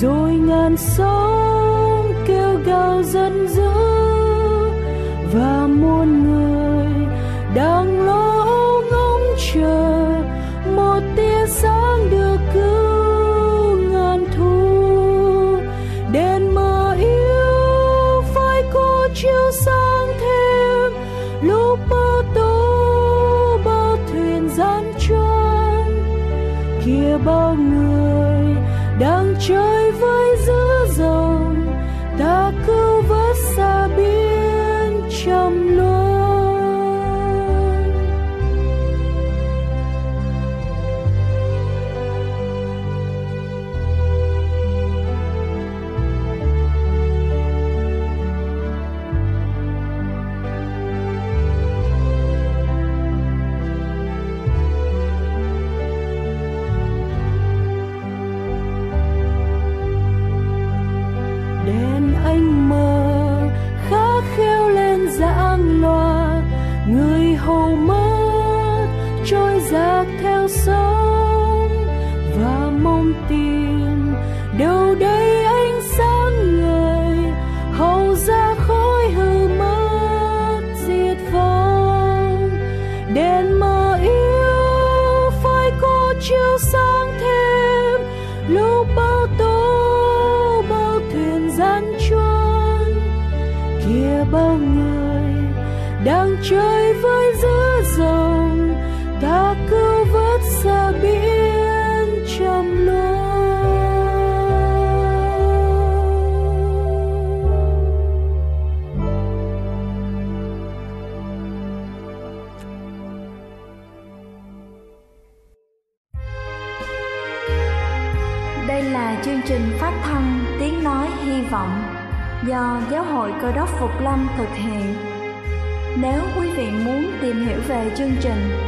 rồi ngàn sóng kêu gào giận dữ và muôn người đang vớt xa biển trầm luân Đây là chương trình phát thanh Tiếng Nói Hy Vọng do Giáo hội Cơ đốc Phục Lâm thực hiện. Nếu quý vị muốn tìm hiểu về chương trình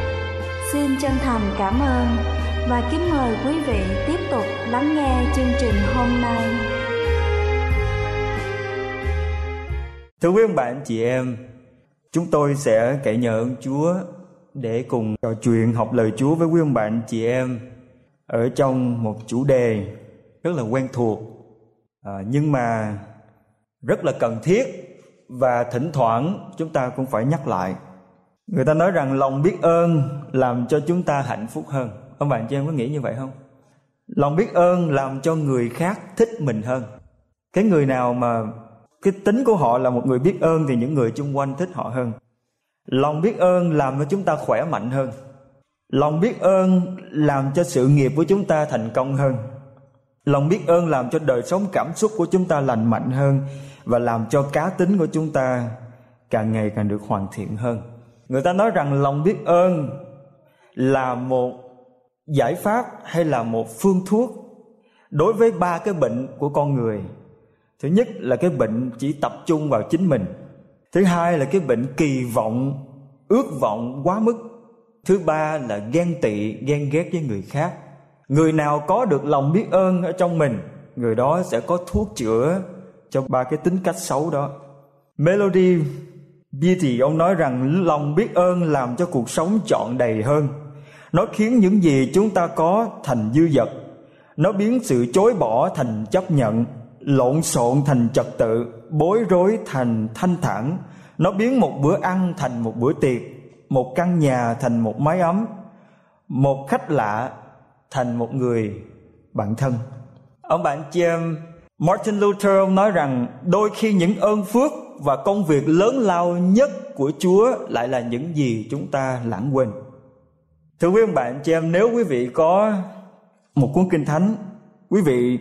Xin chân thành cảm ơn và kính mời quý vị tiếp tục lắng nghe chương trình hôm nay. Thưa quý ông bạn chị em, chúng tôi sẽ cậy nhờ ơn Chúa để cùng trò chuyện học lời Chúa với quý ông bạn chị em ở trong một chủ đề rất là quen thuộc à, nhưng mà rất là cần thiết và thỉnh thoảng chúng ta cũng phải nhắc lại người ta nói rằng lòng biết ơn làm cho chúng ta hạnh phúc hơn. Ông bạn cho em có nghĩ như vậy không? Lòng biết ơn làm cho người khác thích mình hơn. Cái người nào mà cái tính của họ là một người biết ơn thì những người chung quanh thích họ hơn. Lòng biết ơn làm cho chúng ta khỏe mạnh hơn. Lòng biết ơn làm cho sự nghiệp của chúng ta thành công hơn. Lòng biết ơn làm cho đời sống cảm xúc của chúng ta lành mạnh hơn và làm cho cá tính của chúng ta càng ngày càng được hoàn thiện hơn người ta nói rằng lòng biết ơn là một giải pháp hay là một phương thuốc đối với ba cái bệnh của con người. Thứ nhất là cái bệnh chỉ tập trung vào chính mình. Thứ hai là cái bệnh kỳ vọng, ước vọng quá mức. Thứ ba là ghen tị, ghen ghét với người khác. Người nào có được lòng biết ơn ở trong mình, người đó sẽ có thuốc chữa cho ba cái tính cách xấu đó. Melody Beatty ông nói rằng lòng biết ơn làm cho cuộc sống trọn đầy hơn. Nó khiến những gì chúng ta có thành dư dật. Nó biến sự chối bỏ thành chấp nhận, lộn xộn thành trật tự, bối rối thành thanh thản. Nó biến một bữa ăn thành một bữa tiệc, một căn nhà thành một mái ấm, một khách lạ thành một người bạn thân. Ông bạn James Martin Luther, ông nói rằng đôi khi những ơn phước và công việc lớn lao nhất của Chúa lại là những gì chúng ta lãng quên. Thưa quý ông bạn chị em, nếu quý vị có một cuốn kinh thánh, quý vị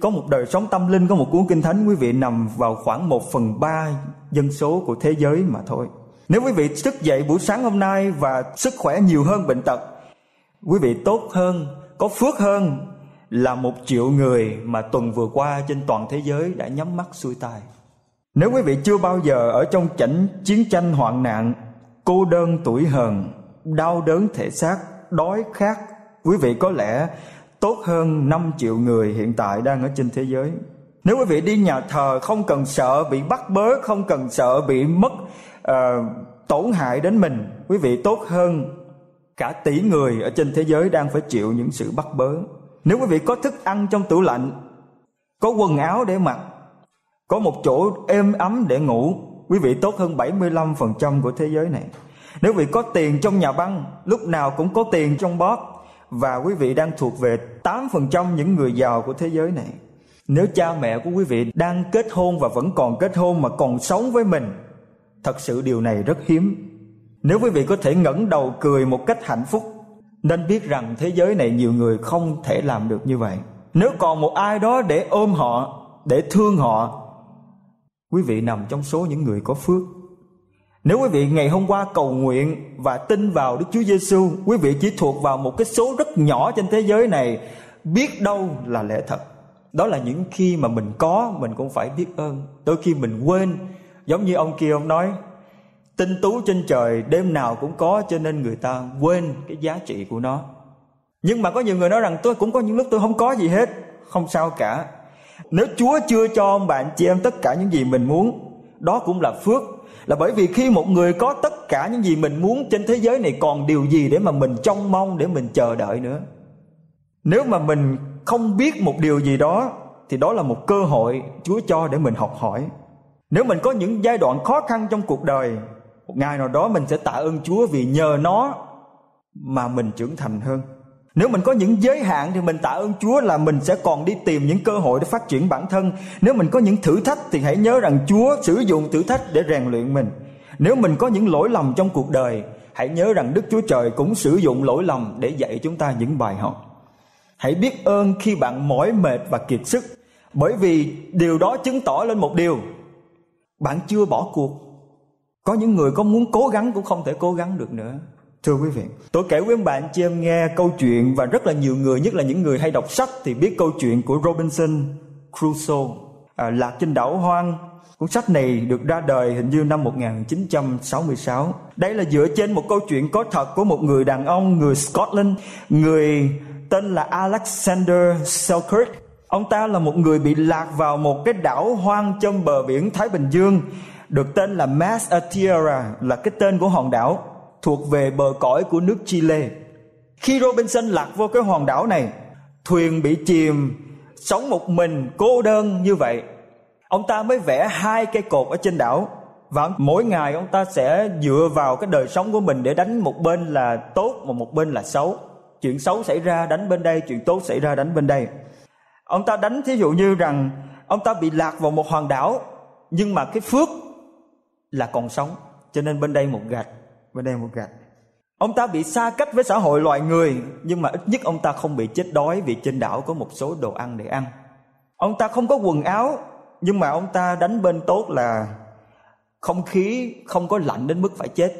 có một đời sống tâm linh, có một cuốn kinh thánh, quý vị nằm vào khoảng một phần ba dân số của thế giới mà thôi. Nếu quý vị thức dậy buổi sáng hôm nay và sức khỏe nhiều hơn bệnh tật, quý vị tốt hơn, có phước hơn là một triệu người mà tuần vừa qua trên toàn thế giới đã nhắm mắt xuôi tai. Nếu quý vị chưa bao giờ ở trong cảnh chiến tranh hoạn nạn, cô đơn tuổi hờn, đau đớn thể xác, đói khát, quý vị có lẽ tốt hơn 5 triệu người hiện tại đang ở trên thế giới. Nếu quý vị đi nhà thờ không cần sợ bị bắt bớ, không cần sợ bị mất uh, tổn hại đến mình quý vị tốt hơn cả tỷ người ở trên thế giới đang phải chịu những sự bắt bớ nếu quý vị có thức ăn trong tủ lạnh có quần áo để mặc có một chỗ êm ấm để ngủ. Quý vị tốt hơn 75% của thế giới này. Nếu vị có tiền trong nhà băng, lúc nào cũng có tiền trong bóp. Và quý vị đang thuộc về 8% những người giàu của thế giới này. Nếu cha mẹ của quý vị đang kết hôn và vẫn còn kết hôn mà còn sống với mình, thật sự điều này rất hiếm. Nếu quý vị có thể ngẩng đầu cười một cách hạnh phúc, nên biết rằng thế giới này nhiều người không thể làm được như vậy. Nếu còn một ai đó để ôm họ, để thương họ quý vị nằm trong số những người có phước nếu quý vị ngày hôm qua cầu nguyện và tin vào Đức Chúa Giêsu, quý vị chỉ thuộc vào một cái số rất nhỏ trên thế giới này, biết đâu là lẽ thật. Đó là những khi mà mình có mình cũng phải biết ơn. Đôi khi mình quên giống như ông kia ông nói tinh tú trên trời đêm nào cũng có cho nên người ta quên cái giá trị của nó nhưng mà có nhiều người nói rằng tôi cũng có những lúc tôi không có gì hết không sao cả nếu chúa chưa cho ông bạn, chị em tất cả những gì mình muốn, đó cũng là phước. Là bởi vì khi một người có tất cả những gì mình muốn trên thế giới này, còn điều gì để mà mình trông mong, để mình chờ đợi nữa? Nếu mà mình không biết một điều gì đó, thì đó là một cơ hội chúa cho để mình học hỏi. Nếu mình có những giai đoạn khó khăn trong cuộc đời, một ngày nào đó mình sẽ tạ ơn chúa vì nhờ nó mà mình trưởng thành hơn nếu mình có những giới hạn thì mình tạ ơn Chúa là mình sẽ còn đi tìm những cơ hội để phát triển bản thân. Nếu mình có những thử thách thì hãy nhớ rằng Chúa sử dụng thử thách để rèn luyện mình. Nếu mình có những lỗi lầm trong cuộc đời, hãy nhớ rằng Đức Chúa Trời cũng sử dụng lỗi lầm để dạy chúng ta những bài học. Hãy biết ơn khi bạn mỏi mệt và kiệt sức bởi vì điều đó chứng tỏ lên một điều bạn chưa bỏ cuộc có những người có muốn cố gắng cũng không thể cố gắng được nữa thưa quý vị tôi kể với bạn chị em nghe câu chuyện và rất là nhiều người nhất là những người hay đọc sách thì biết câu chuyện của robinson crusoe à, lạc trên đảo hoang Cuốn sách này được ra đời hình như năm 1966. Đây là dựa trên một câu chuyện có thật của một người đàn ông người Scotland, người tên là Alexander Selkirk. Ông ta là một người bị lạc vào một cái đảo hoang trong bờ biển Thái Bình Dương được tên là Massateira là cái tên của hòn đảo thuộc về bờ cõi của nước Chile. Khi Robinson lạc vô cái hòn đảo này, thuyền bị chìm, sống một mình cô đơn như vậy. Ông ta mới vẽ hai cây cột ở trên đảo và mỗi ngày ông ta sẽ dựa vào cái đời sống của mình để đánh một bên là tốt và một bên là xấu. Chuyện xấu xảy ra đánh bên đây chuyện tốt xảy ra đánh bên đây. Ông ta đánh thí dụ như rằng ông ta bị lạc vào một hòn đảo nhưng mà cái phước là còn sống cho nên bên đây một gạch và đây một gạch. Ông ta bị xa cách với xã hội loài người, nhưng mà ít nhất ông ta không bị chết đói vì trên đảo có một số đồ ăn để ăn. Ông ta không có quần áo, nhưng mà ông ta đánh bên tốt là không khí không có lạnh đến mức phải chết.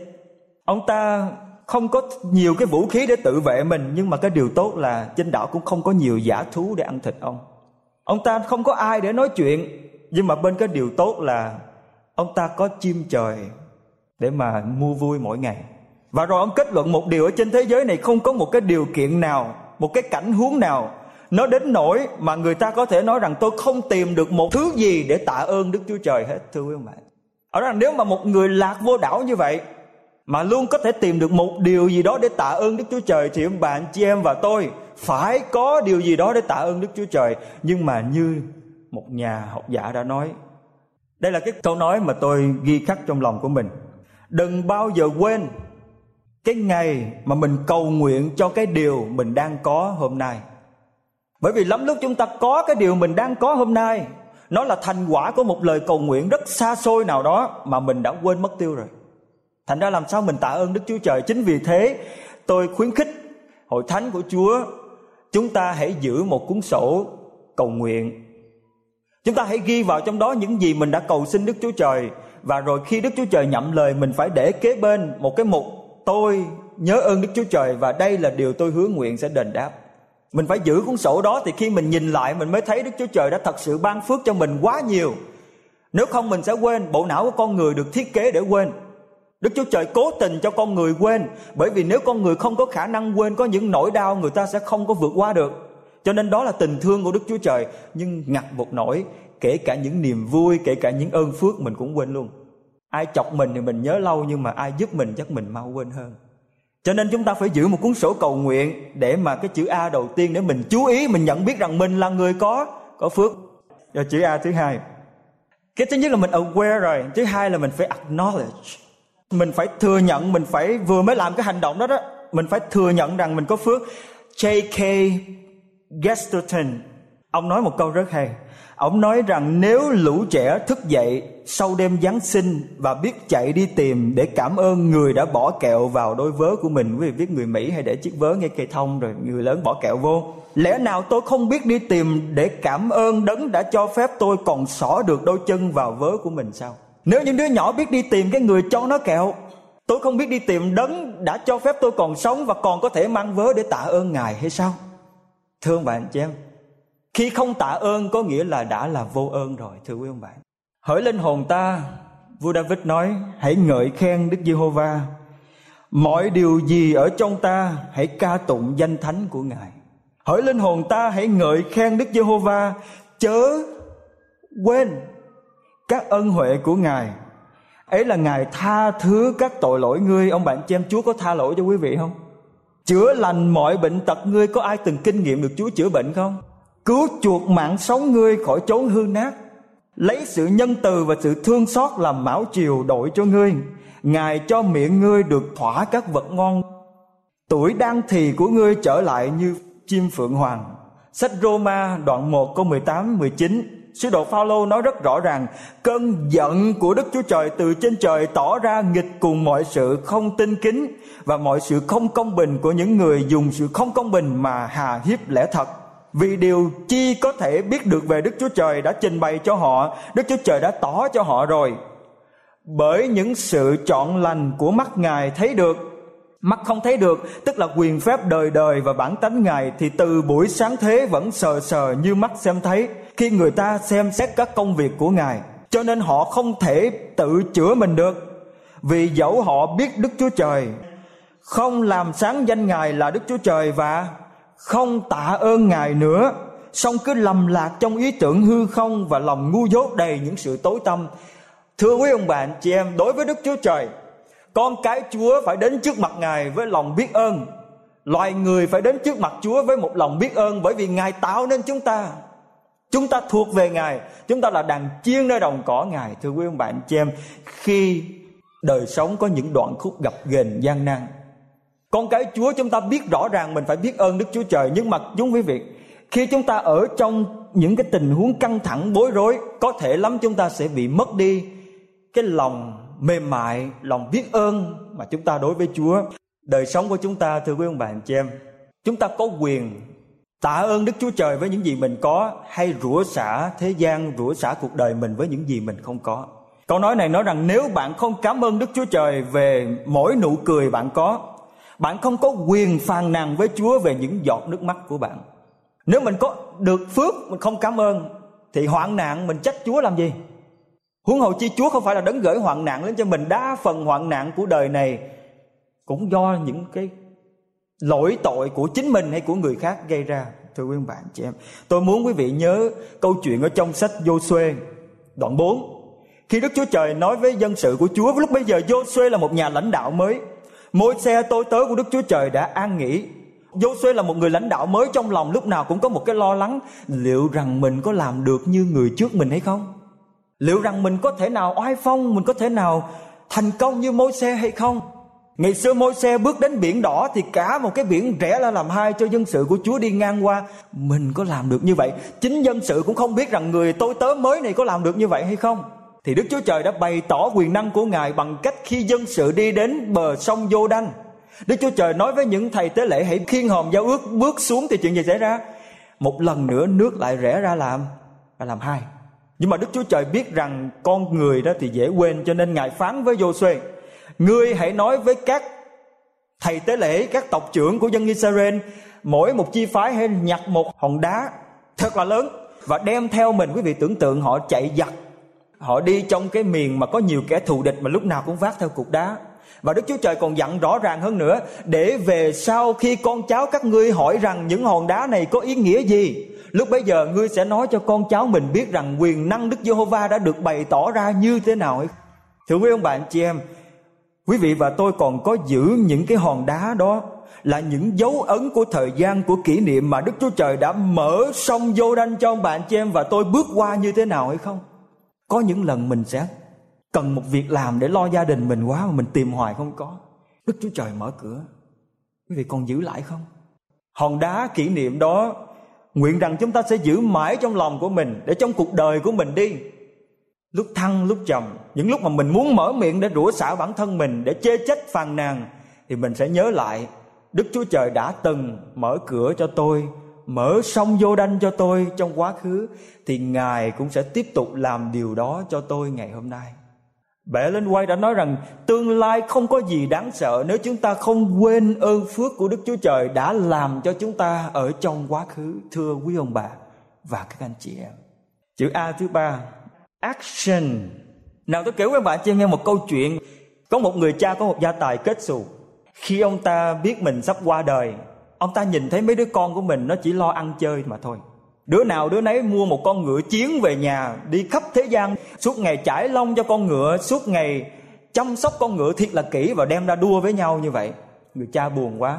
Ông ta không có nhiều cái vũ khí để tự vệ mình, nhưng mà cái điều tốt là trên đảo cũng không có nhiều giả thú để ăn thịt ông. Ông ta không có ai để nói chuyện, nhưng mà bên cái điều tốt là ông ta có chim trời để mà mua vui mỗi ngày. Và rồi ông kết luận một điều ở trên thế giới này không có một cái điều kiện nào, một cái cảnh huống nào nó đến nỗi mà người ta có thể nói rằng tôi không tìm được một thứ gì để tạ ơn Đức Chúa Trời hết, thưa quý ông bạn. Ở rằng nếu mà một người lạc vô đảo như vậy mà luôn có thể tìm được một điều gì đó để tạ ơn Đức Chúa Trời thì ông bạn chị em và tôi phải có điều gì đó để tạ ơn Đức Chúa Trời. Nhưng mà như một nhà học giả đã nói, đây là cái câu nói mà tôi ghi khắc trong lòng của mình đừng bao giờ quên cái ngày mà mình cầu nguyện cho cái điều mình đang có hôm nay. Bởi vì lắm lúc chúng ta có cái điều mình đang có hôm nay, nó là thành quả của một lời cầu nguyện rất xa xôi nào đó mà mình đã quên mất tiêu rồi. Thành ra làm sao mình tạ ơn đức chúa trời? Chính vì thế, tôi khuyến khích hội thánh của chúa, chúng ta hãy giữ một cuốn sổ cầu nguyện. Chúng ta hãy ghi vào trong đó những gì mình đã cầu xin đức chúa trời và rồi khi đức chúa trời nhậm lời mình phải để kế bên một cái mục tôi nhớ ơn đức chúa trời và đây là điều tôi hứa nguyện sẽ đền đáp mình phải giữ cuốn sổ đó thì khi mình nhìn lại mình mới thấy Đức Chúa Trời đã thật sự ban phước cho mình quá nhiều. Nếu không mình sẽ quên, bộ não của con người được thiết kế để quên. Đức Chúa Trời cố tình cho con người quên, bởi vì nếu con người không có khả năng quên có những nỗi đau người ta sẽ không có vượt qua được. Cho nên đó là tình thương của Đức Chúa Trời, nhưng ngặt một nỗi, kể cả những niềm vui, kể cả những ơn phước mình cũng quên luôn. Ai chọc mình thì mình nhớ lâu nhưng mà ai giúp mình chắc mình mau quên hơn. Cho nên chúng ta phải giữ một cuốn sổ cầu nguyện để mà cái chữ A đầu tiên để mình chú ý mình nhận biết rằng mình là người có có phước. Rồi chữ A thứ hai. Cái thứ nhất là mình aware rồi, thứ hai là mình phải acknowledge. Mình phải thừa nhận, mình phải vừa mới làm cái hành động đó đó, mình phải thừa nhận rằng mình có phước. J.K. Chesterton ông nói một câu rất hay. Ông nói rằng nếu lũ trẻ thức dậy sau đêm giáng sinh và biết chạy đi tìm để cảm ơn người đã bỏ kẹo vào đôi vớ của mình. Quý vị biết người mỹ hay để chiếc vớ ngay cây thông rồi người lớn bỏ kẹo vô. Lẽ nào tôi không biết đi tìm để cảm ơn đấng đã cho phép tôi còn xỏ được đôi chân vào vớ của mình sao? Nếu những đứa nhỏ biết đi tìm cái người cho nó kẹo, tôi không biết đi tìm đấng đã cho phép tôi còn sống và còn có thể mang vớ để tạ ơn ngài hay sao? Thương bạn chị em khi không tạ ơn có nghĩa là đã là vô ơn rồi thưa quý ông bạn. Hỡi linh hồn ta, vua David nói, hãy ngợi khen Đức Giê-hô-va. Mọi điều gì ở trong ta hãy ca tụng danh thánh của Ngài. Hỡi linh hồn ta hãy ngợi khen Đức Giê-hô-va, chớ quên các ân huệ của Ngài. Ấy là Ngài tha thứ các tội lỗi ngươi. Ông bạn chị em Chúa có tha lỗi cho quý vị không? Chữa lành mọi bệnh tật ngươi có ai từng kinh nghiệm được Chúa chữa bệnh không? Cứu chuộc mạng sống ngươi khỏi chốn hư nát. Lấy sự nhân từ và sự thương xót làm mão chiều đổi cho ngươi. Ngài cho miệng ngươi được thỏa các vật ngon. Tuổi đang thì của ngươi trở lại như chim phượng hoàng. Sách Roma đoạn 1 câu 18 19 Sứ đồ Phaolô nói rất rõ ràng, cơn giận của Đức Chúa Trời từ trên trời tỏ ra nghịch cùng mọi sự không tin kính và mọi sự không công bình của những người dùng sự không công bình mà hà hiếp lẽ thật vì điều chi có thể biết được về Đức Chúa Trời đã trình bày cho họ, Đức Chúa Trời đã tỏ cho họ rồi. Bởi những sự chọn lành của mắt Ngài thấy được, mắt không thấy được, tức là quyền phép đời đời và bản tánh Ngài thì từ buổi sáng thế vẫn sờ sờ như mắt xem thấy khi người ta xem xét các công việc của Ngài. Cho nên họ không thể tự chữa mình được. Vì dẫu họ biết Đức Chúa Trời, không làm sáng danh Ngài là Đức Chúa Trời và không tạ ơn ngài nữa. Song cứ lầm lạc trong ý tưởng hư không và lòng ngu dốt đầy những sự tối tâm. thưa quý ông bạn, chị em, đối với đức chúa trời, con cái chúa phải đến trước mặt ngài với lòng biết ơn. Loài người phải đến trước mặt chúa với một lòng biết ơn bởi vì ngài tạo nên chúng ta. Chúng ta thuộc về ngài, chúng ta là đàn chiên nơi đồng cỏ ngài. Thưa quý ông bạn, chị em, khi đời sống có những đoạn khúc gặp ghềnh gian nan con cái Chúa chúng ta biết rõ ràng mình phải biết ơn Đức Chúa Trời. Nhưng mà chúng quý vị, khi chúng ta ở trong những cái tình huống căng thẳng, bối rối, có thể lắm chúng ta sẽ bị mất đi cái lòng mềm mại, lòng biết ơn mà chúng ta đối với Chúa. Đời sống của chúng ta, thưa quý ông bà, anh chị em, chúng ta có quyền tạ ơn Đức Chúa Trời với những gì mình có hay rủa xả thế gian, rủa xả cuộc đời mình với những gì mình không có. Câu nói này nói rằng nếu bạn không cảm ơn Đức Chúa Trời về mỗi nụ cười bạn có bạn không có quyền phàn nàn với Chúa về những giọt nước mắt của bạn. Nếu mình có được phước mình không cảm ơn thì hoạn nạn mình trách Chúa làm gì? Huống hồ chi Chúa không phải là đấng gửi hoạn nạn đến cho mình đa phần hoạn nạn của đời này cũng do những cái lỗi tội của chính mình hay của người khác gây ra. Thưa quý bạn chị em, tôi muốn quý vị nhớ câu chuyện ở trong sách Joshua đoạn 4. Khi Đức Chúa Trời nói với dân sự của Chúa, lúc bây giờ Joshua là một nhà lãnh đạo mới, Môi xe tôi tớ của Đức Chúa Trời đã an nghỉ Joshua là một người lãnh đạo mới trong lòng lúc nào cũng có một cái lo lắng liệu rằng mình có làm được như người trước mình hay không? Liệu rằng mình có thể nào oai phong, mình có thể nào thành công như môi xe hay không? Ngày xưa môi xe bước đến biển đỏ thì cả một cái biển rẽ ra làm hai cho dân sự của Chúa đi ngang qua. Mình có làm được như vậy? Chính dân sự cũng không biết rằng người tôi tớ mới này có làm được như vậy hay không? Thì Đức Chúa Trời đã bày tỏ quyền năng của Ngài bằng cách khi dân sự đi đến bờ sông Vô Đanh. Đức Chúa Trời nói với những thầy tế lễ hãy khiên hòm giao ước bước xuống thì chuyện gì xảy ra? Một lần nữa nước lại rẽ ra làm và làm hai. Nhưng mà Đức Chúa Trời biết rằng con người đó thì dễ quên cho nên Ngài phán với Joshua, ngươi hãy nói với các thầy tế lễ, các tộc trưởng của dân Israel, mỗi một chi phái hãy nhặt một hòn đá thật là lớn và đem theo mình quý vị tưởng tượng họ chạy giặt họ đi trong cái miền mà có nhiều kẻ thù địch mà lúc nào cũng vác theo cục đá. Và Đức Chúa Trời còn dặn rõ ràng hơn nữa, để về sau khi con cháu các ngươi hỏi rằng những hòn đá này có ý nghĩa gì, lúc bấy giờ ngươi sẽ nói cho con cháu mình biết rằng quyền năng Đức Giê-hô-va đã được bày tỏ ra như thế nào thưa quý ông bạn, chị em, quý vị và tôi còn có giữ những cái hòn đá đó là những dấu ấn của thời gian, của kỷ niệm mà Đức Chúa Trời đã mở sông vô đanh cho ông bạn, chị em, và tôi bước qua như thế nào hay không? Có những lần mình sẽ cần một việc làm để lo gia đình mình quá mà mình tìm hoài không có. Đức chúa trời mở cửa. Quý vị còn giữ lại không? Hòn đá kỷ niệm đó nguyện rằng chúng ta sẽ giữ mãi trong lòng của mình để trong cuộc đời của mình đi. Lúc thăng, lúc trầm, những lúc mà mình muốn mở miệng để rủa xả bản thân mình, để chê trách phàn nàn, thì mình sẽ nhớ lại, đức chúa trời đã từng mở cửa cho tôi mở sông vô đanh cho tôi trong quá khứ thì ngài cũng sẽ tiếp tục làm điều đó cho tôi ngày hôm nay Bẻ lên quay đã nói rằng tương lai không có gì đáng sợ nếu chúng ta không quên ơn phước của Đức Chúa Trời đã làm cho chúng ta ở trong quá khứ. Thưa quý ông bà và các anh chị em. Chữ A thứ ba, action. Nào tôi kể với bạn chị nghe một câu chuyện. Có một người cha có một gia tài kết xù. Khi ông ta biết mình sắp qua đời ông ta nhìn thấy mấy đứa con của mình nó chỉ lo ăn chơi mà thôi. Đứa nào đứa nấy mua một con ngựa chiến về nhà, đi khắp thế gian, suốt ngày trải lông cho con ngựa, suốt ngày chăm sóc con ngựa thiệt là kỹ và đem ra đua với nhau như vậy. Người cha buồn quá.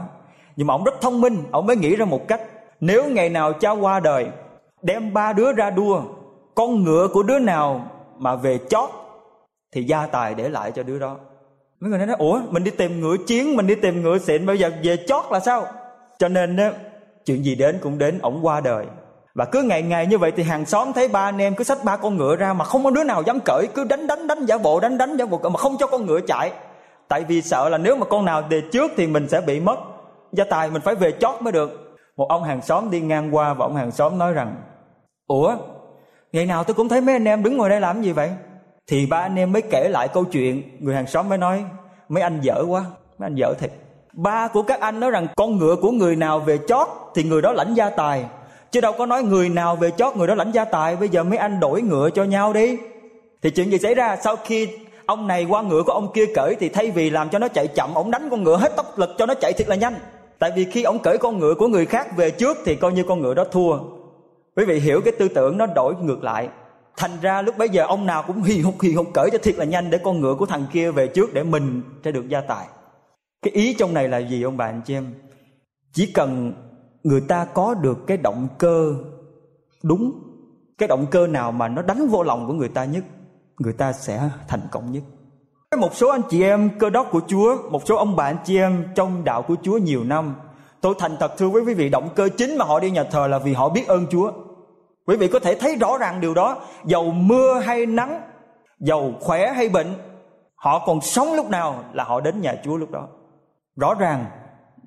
Nhưng mà ông rất thông minh, ông mới nghĩ ra một cách. Nếu ngày nào cha qua đời, đem ba đứa ra đua, con ngựa của đứa nào mà về chót, thì gia tài để lại cho đứa đó. Mấy người nói, ủa, mình đi tìm ngựa chiến, mình đi tìm ngựa xịn, bây giờ về chót là sao? Cho nên đó chuyện gì đến cũng đến ổng qua đời. Và cứ ngày ngày như vậy thì hàng xóm thấy ba anh em cứ xách ba con ngựa ra mà không có đứa nào dám cởi, cứ đánh đánh đánh giả bộ, đánh đánh giả bộ mà không cho con ngựa chạy. Tại vì sợ là nếu mà con nào về trước thì mình sẽ bị mất. Gia tài mình phải về chót mới được. Một ông hàng xóm đi ngang qua và ông hàng xóm nói rằng, ủa, ngày nào tôi cũng thấy mấy anh em đứng ngồi đây làm gì vậy? Thì ba anh em mới kể lại câu chuyện. Người hàng xóm mới nói, mấy anh dở quá, mấy anh dở thiệt ba của các anh nói rằng, con ngựa của người nào về chót thì người đó lãnh gia tài. Chứ đâu có nói người nào về chót, người đó lãnh gia tài. Bây giờ mấy anh đổi ngựa cho nhau đi. Thì chuyện gì xảy ra? Sau khi ông này qua ngựa của ông kia cởi thì thay vì làm cho nó chạy chậm, ông đánh con ngựa hết tốc lực cho nó chạy thiệt là nhanh. Tại vì khi ông cởi con ngựa của người khác về trước thì coi như con ngựa đó thua. Quý vị hiểu cái tư tưởng nó đổi ngược lại. Thành ra lúc bấy giờ ông nào cũng hì hục hì hục cởi cho thiệt là nhanh để con ngựa của thằng kia về trước để mình sẽ được gia tài cái ý trong này là gì ông bạn chị em chỉ cần người ta có được cái động cơ đúng cái động cơ nào mà nó đánh vô lòng của người ta nhất người ta sẽ thành công nhất một số anh chị em cơ đốc của Chúa, một số ông bạn chị em trong đạo của Chúa nhiều năm, tôi thành thật thưa với quý vị động cơ chính mà họ đi nhà thờ là vì họ biết ơn Chúa. Quý vị có thể thấy rõ ràng điều đó, dầu mưa hay nắng, dầu khỏe hay bệnh, họ còn sống lúc nào là họ đến nhà Chúa lúc đó. Rõ ràng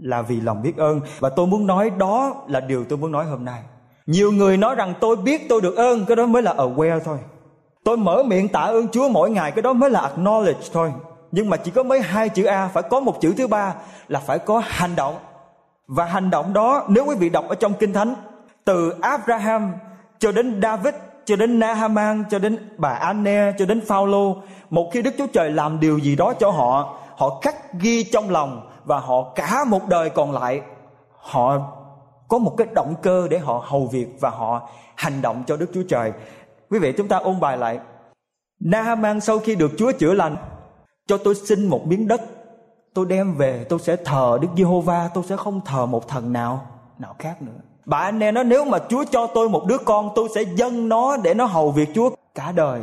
là vì lòng biết ơn và tôi muốn nói đó là điều tôi muốn nói hôm nay. Nhiều người nói rằng tôi biết tôi được ơn, cái đó mới là aware thôi. Tôi mở miệng tạ ơn Chúa mỗi ngày cái đó mới là acknowledge thôi. Nhưng mà chỉ có mấy hai chữ A phải có một chữ thứ ba là phải có hành động. Và hành động đó nếu quý vị đọc ở trong Kinh Thánh từ Abraham cho đến David cho đến Nahaman cho đến bà Anne cho đến Phaolô một khi Đức Chúa Trời làm điều gì đó cho họ họ khắc ghi trong lòng và họ cả một đời còn lại họ có một cái động cơ để họ hầu việc và họ hành động cho Đức Chúa Trời Quý vị chúng ta ôn bài lại. Naaman sau khi được Chúa chữa lành, cho tôi xin một miếng đất, tôi đem về, tôi sẽ thờ Đức Giê-hô-va, tôi sẽ không thờ một thần nào nào khác nữa. Bà anh em nói nếu mà Chúa cho tôi một đứa con, tôi sẽ dâng nó để nó hầu việc Chúa cả đời.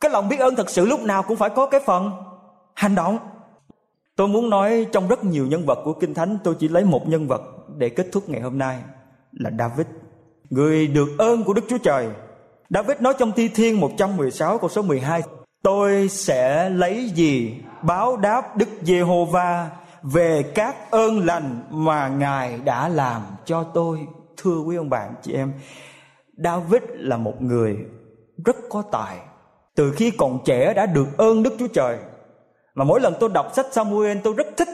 Cái lòng biết ơn thật sự lúc nào cũng phải có cái phần hành động. Tôi muốn nói trong rất nhiều nhân vật của Kinh Thánh, tôi chỉ lấy một nhân vật để kết thúc ngày hôm nay là David. Người được ơn của Đức Chúa Trời David nói trong Thi Thiên 116 câu số 12 Tôi sẽ lấy gì báo đáp Đức Giê-hô-va về các ơn lành mà Ngài đã làm cho tôi. Thưa quý ông bạn chị em, David là một người rất có tài. Từ khi còn trẻ đã được ơn Đức Chúa Trời. Mà mỗi lần tôi đọc sách Samuel tôi rất thích.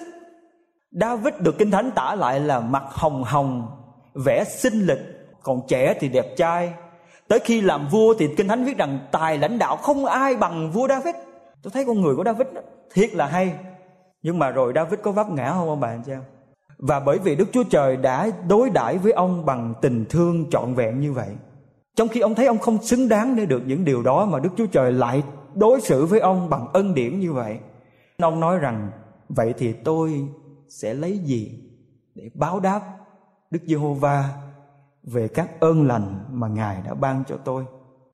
David được Kinh Thánh tả lại là mặt hồng hồng, vẻ xinh lịch, còn trẻ thì đẹp trai, Tới khi làm vua thì Kinh Thánh viết rằng tài lãnh đạo không ai bằng vua David. Tôi thấy con người của David đó, thiệt là hay. Nhưng mà rồi David có vấp ngã không ông bạn chị em? Và bởi vì Đức Chúa Trời đã đối đãi với ông bằng tình thương trọn vẹn như vậy. Trong khi ông thấy ông không xứng đáng để được những điều đó mà Đức Chúa Trời lại đối xử với ông bằng ân điển như vậy. Ông nói rằng vậy thì tôi sẽ lấy gì để báo đáp Đức Giê-hô-va về các ơn lành mà Ngài đã ban cho tôi.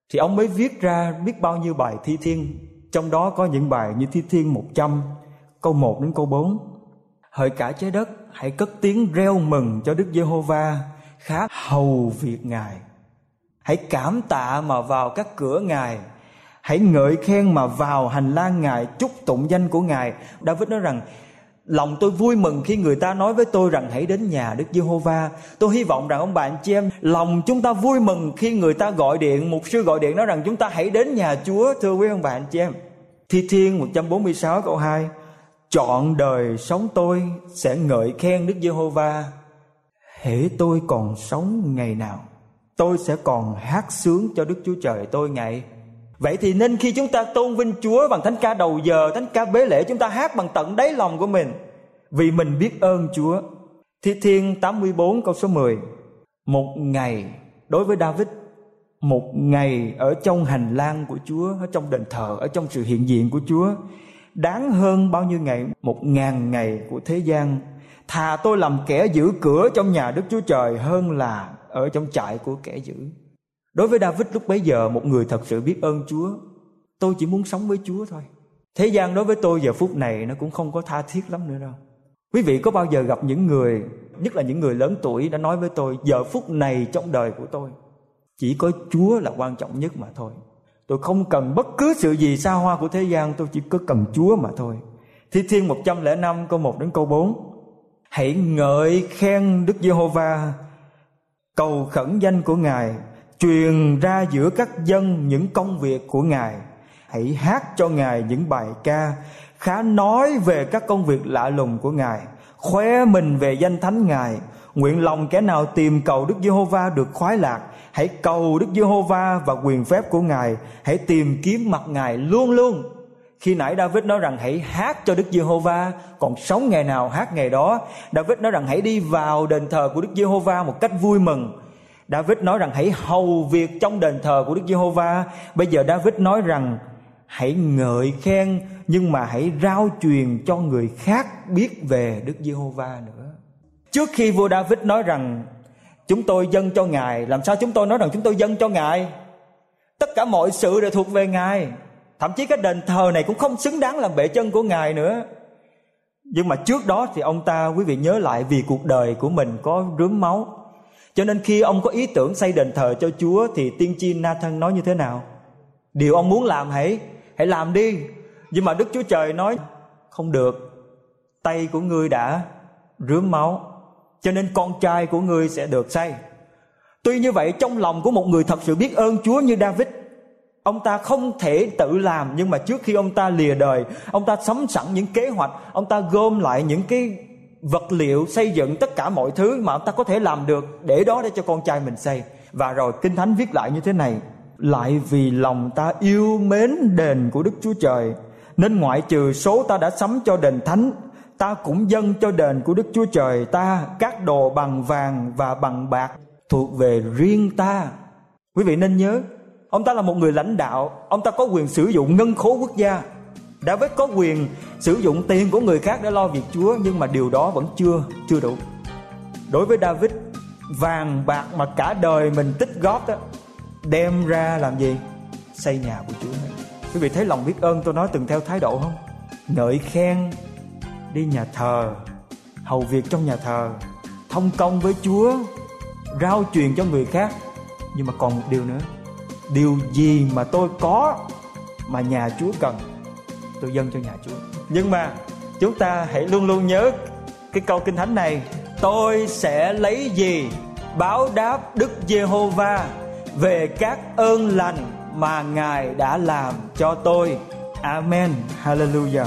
Thì ông mới viết ra biết bao nhiêu bài thi thiên, trong đó có những bài như thi thiên 100, câu 1 đến câu 4. Hỡi cả trái đất, hãy cất tiếng reo mừng cho Đức Giê-hô-va, khá hầu việc Ngài. Hãy cảm tạ mà vào các cửa Ngài, hãy ngợi khen mà vào hành lang Ngài, chúc tụng danh của Ngài. David nói rằng Lòng tôi vui mừng khi người ta nói với tôi rằng hãy đến nhà Đức Giê-hô-va. Tôi hy vọng rằng ông bạn chị em, lòng chúng ta vui mừng khi người ta gọi điện, một sư gọi điện nói rằng chúng ta hãy đến nhà Chúa, thưa quý ông bạn chị em. Thi Thiên 146 câu 2 Chọn đời sống tôi sẽ ngợi khen Đức Giê-hô-va Hễ tôi còn sống ngày nào Tôi sẽ còn hát sướng cho Đức Chúa Trời tôi ngày Vậy thì nên khi chúng ta tôn vinh Chúa bằng thánh ca đầu giờ, thánh ca bế lễ chúng ta hát bằng tận đáy lòng của mình. Vì mình biết ơn Chúa. Thi Thiên 84 câu số 10 Một ngày đối với David Một ngày ở trong hành lang của Chúa Ở trong đền thờ Ở trong sự hiện diện của Chúa Đáng hơn bao nhiêu ngày? Một ngàn ngày của thế gian. Thà tôi làm kẻ giữ cửa trong nhà Đức Chúa Trời Hơn là ở trong trại của kẻ giữ. Đối với David lúc bấy giờ, một người thật sự biết ơn Chúa. Tôi chỉ muốn sống với Chúa thôi. Thế gian đối với tôi giờ phút này nó cũng không có tha thiết lắm nữa đâu. Quý vị có bao giờ gặp những người, Nhất là những người lớn tuổi, đã nói với tôi, Giờ phút này trong đời của tôi, Chỉ có Chúa là quan trọng nhất mà thôi. Tôi không cần bất cứ sự gì xa hoa của thế gian, Tôi chỉ có cần Chúa mà thôi. Thi Thiên 105 câu 1 đến câu 4 Hãy ngợi khen Đức Giê-hô-va, cầu khẩn danh của ngài truyền ra giữa các dân những công việc của ngài hãy hát cho ngài những bài ca khá nói về các công việc lạ lùng của ngài khoe mình về danh thánh ngài nguyện lòng kẻ nào tìm cầu đức giê-hô-va được khoái lạc hãy cầu đức giê-hô-va và quyền phép của ngài hãy tìm kiếm mặt ngài luôn luôn khi nãy David nói rằng hãy hát cho Đức Giê-hô-va, còn sống ngày nào hát ngày đó. David nói rằng hãy đi vào đền thờ của Đức Giê-hô-va một cách vui mừng. David nói rằng hãy hầu việc trong đền thờ của Đức Giê-hô-va. Bây giờ David nói rằng hãy ngợi khen nhưng mà hãy rao truyền cho người khác biết về Đức Giê-hô-va nữa. Trước khi vua David nói rằng chúng tôi dâng cho Ngài, làm sao chúng tôi nói rằng chúng tôi dâng cho Ngài? Tất cả mọi sự đều thuộc về Ngài thậm chí cái đền thờ này cũng không xứng đáng làm bệ chân của ngài nữa nhưng mà trước đó thì ông ta quý vị nhớ lại vì cuộc đời của mình có rướm máu cho nên khi ông có ý tưởng xây đền thờ cho Chúa thì tiên tri Nathan nói như thế nào? Điều ông muốn làm hãy hãy làm đi. Nhưng mà Đức Chúa Trời nói không được. Tay của ngươi đã rướm máu. Cho nên con trai của ngươi sẽ được xây. Tuy như vậy trong lòng của một người thật sự biết ơn Chúa như David Ông ta không thể tự làm nhưng mà trước khi ông ta lìa đời, ông ta sắm sẵn những kế hoạch, ông ta gom lại những cái vật liệu xây dựng tất cả mọi thứ mà ông ta có thể làm được, để đó để cho con trai mình xây. Và rồi Kinh Thánh viết lại như thế này: lại vì lòng ta yêu mến đền của Đức Chúa Trời, nên ngoại trừ số ta đã sắm cho đền thánh, ta cũng dâng cho đền của Đức Chúa Trời ta các đồ bằng vàng và bằng bạc thuộc về riêng ta. Quý vị nên nhớ, Ông ta là một người lãnh đạo, Ông ta có quyền sử dụng ngân khố quốc gia David có quyền sử dụng tiền của người khác để lo việc Chúa, Nhưng mà điều đó vẫn chưa chưa đủ. Đối với David, Vàng bạc mà cả đời mình tích góp đó Đem ra làm gì? Xây nhà của Chúa. Quý vị thấy lòng biết ơn tôi nói từng theo thái độ không? Ngợi khen Đi nhà thờ, Hầu việc trong nhà thờ, Thông công với Chúa, Rao truyền cho người khác. Nhưng mà còn một điều nữa, điều gì mà tôi có mà nhà Chúa cần? Tôi dâng cho nhà Chúa nhưng mà chúng ta hãy luôn luôn nhớ cái câu kinh thánh này, tôi sẽ lấy gì báo đáp Đức Giê-hô-va về các ơn lành mà Ngài đã làm cho tôi. Amen. Hallelujah.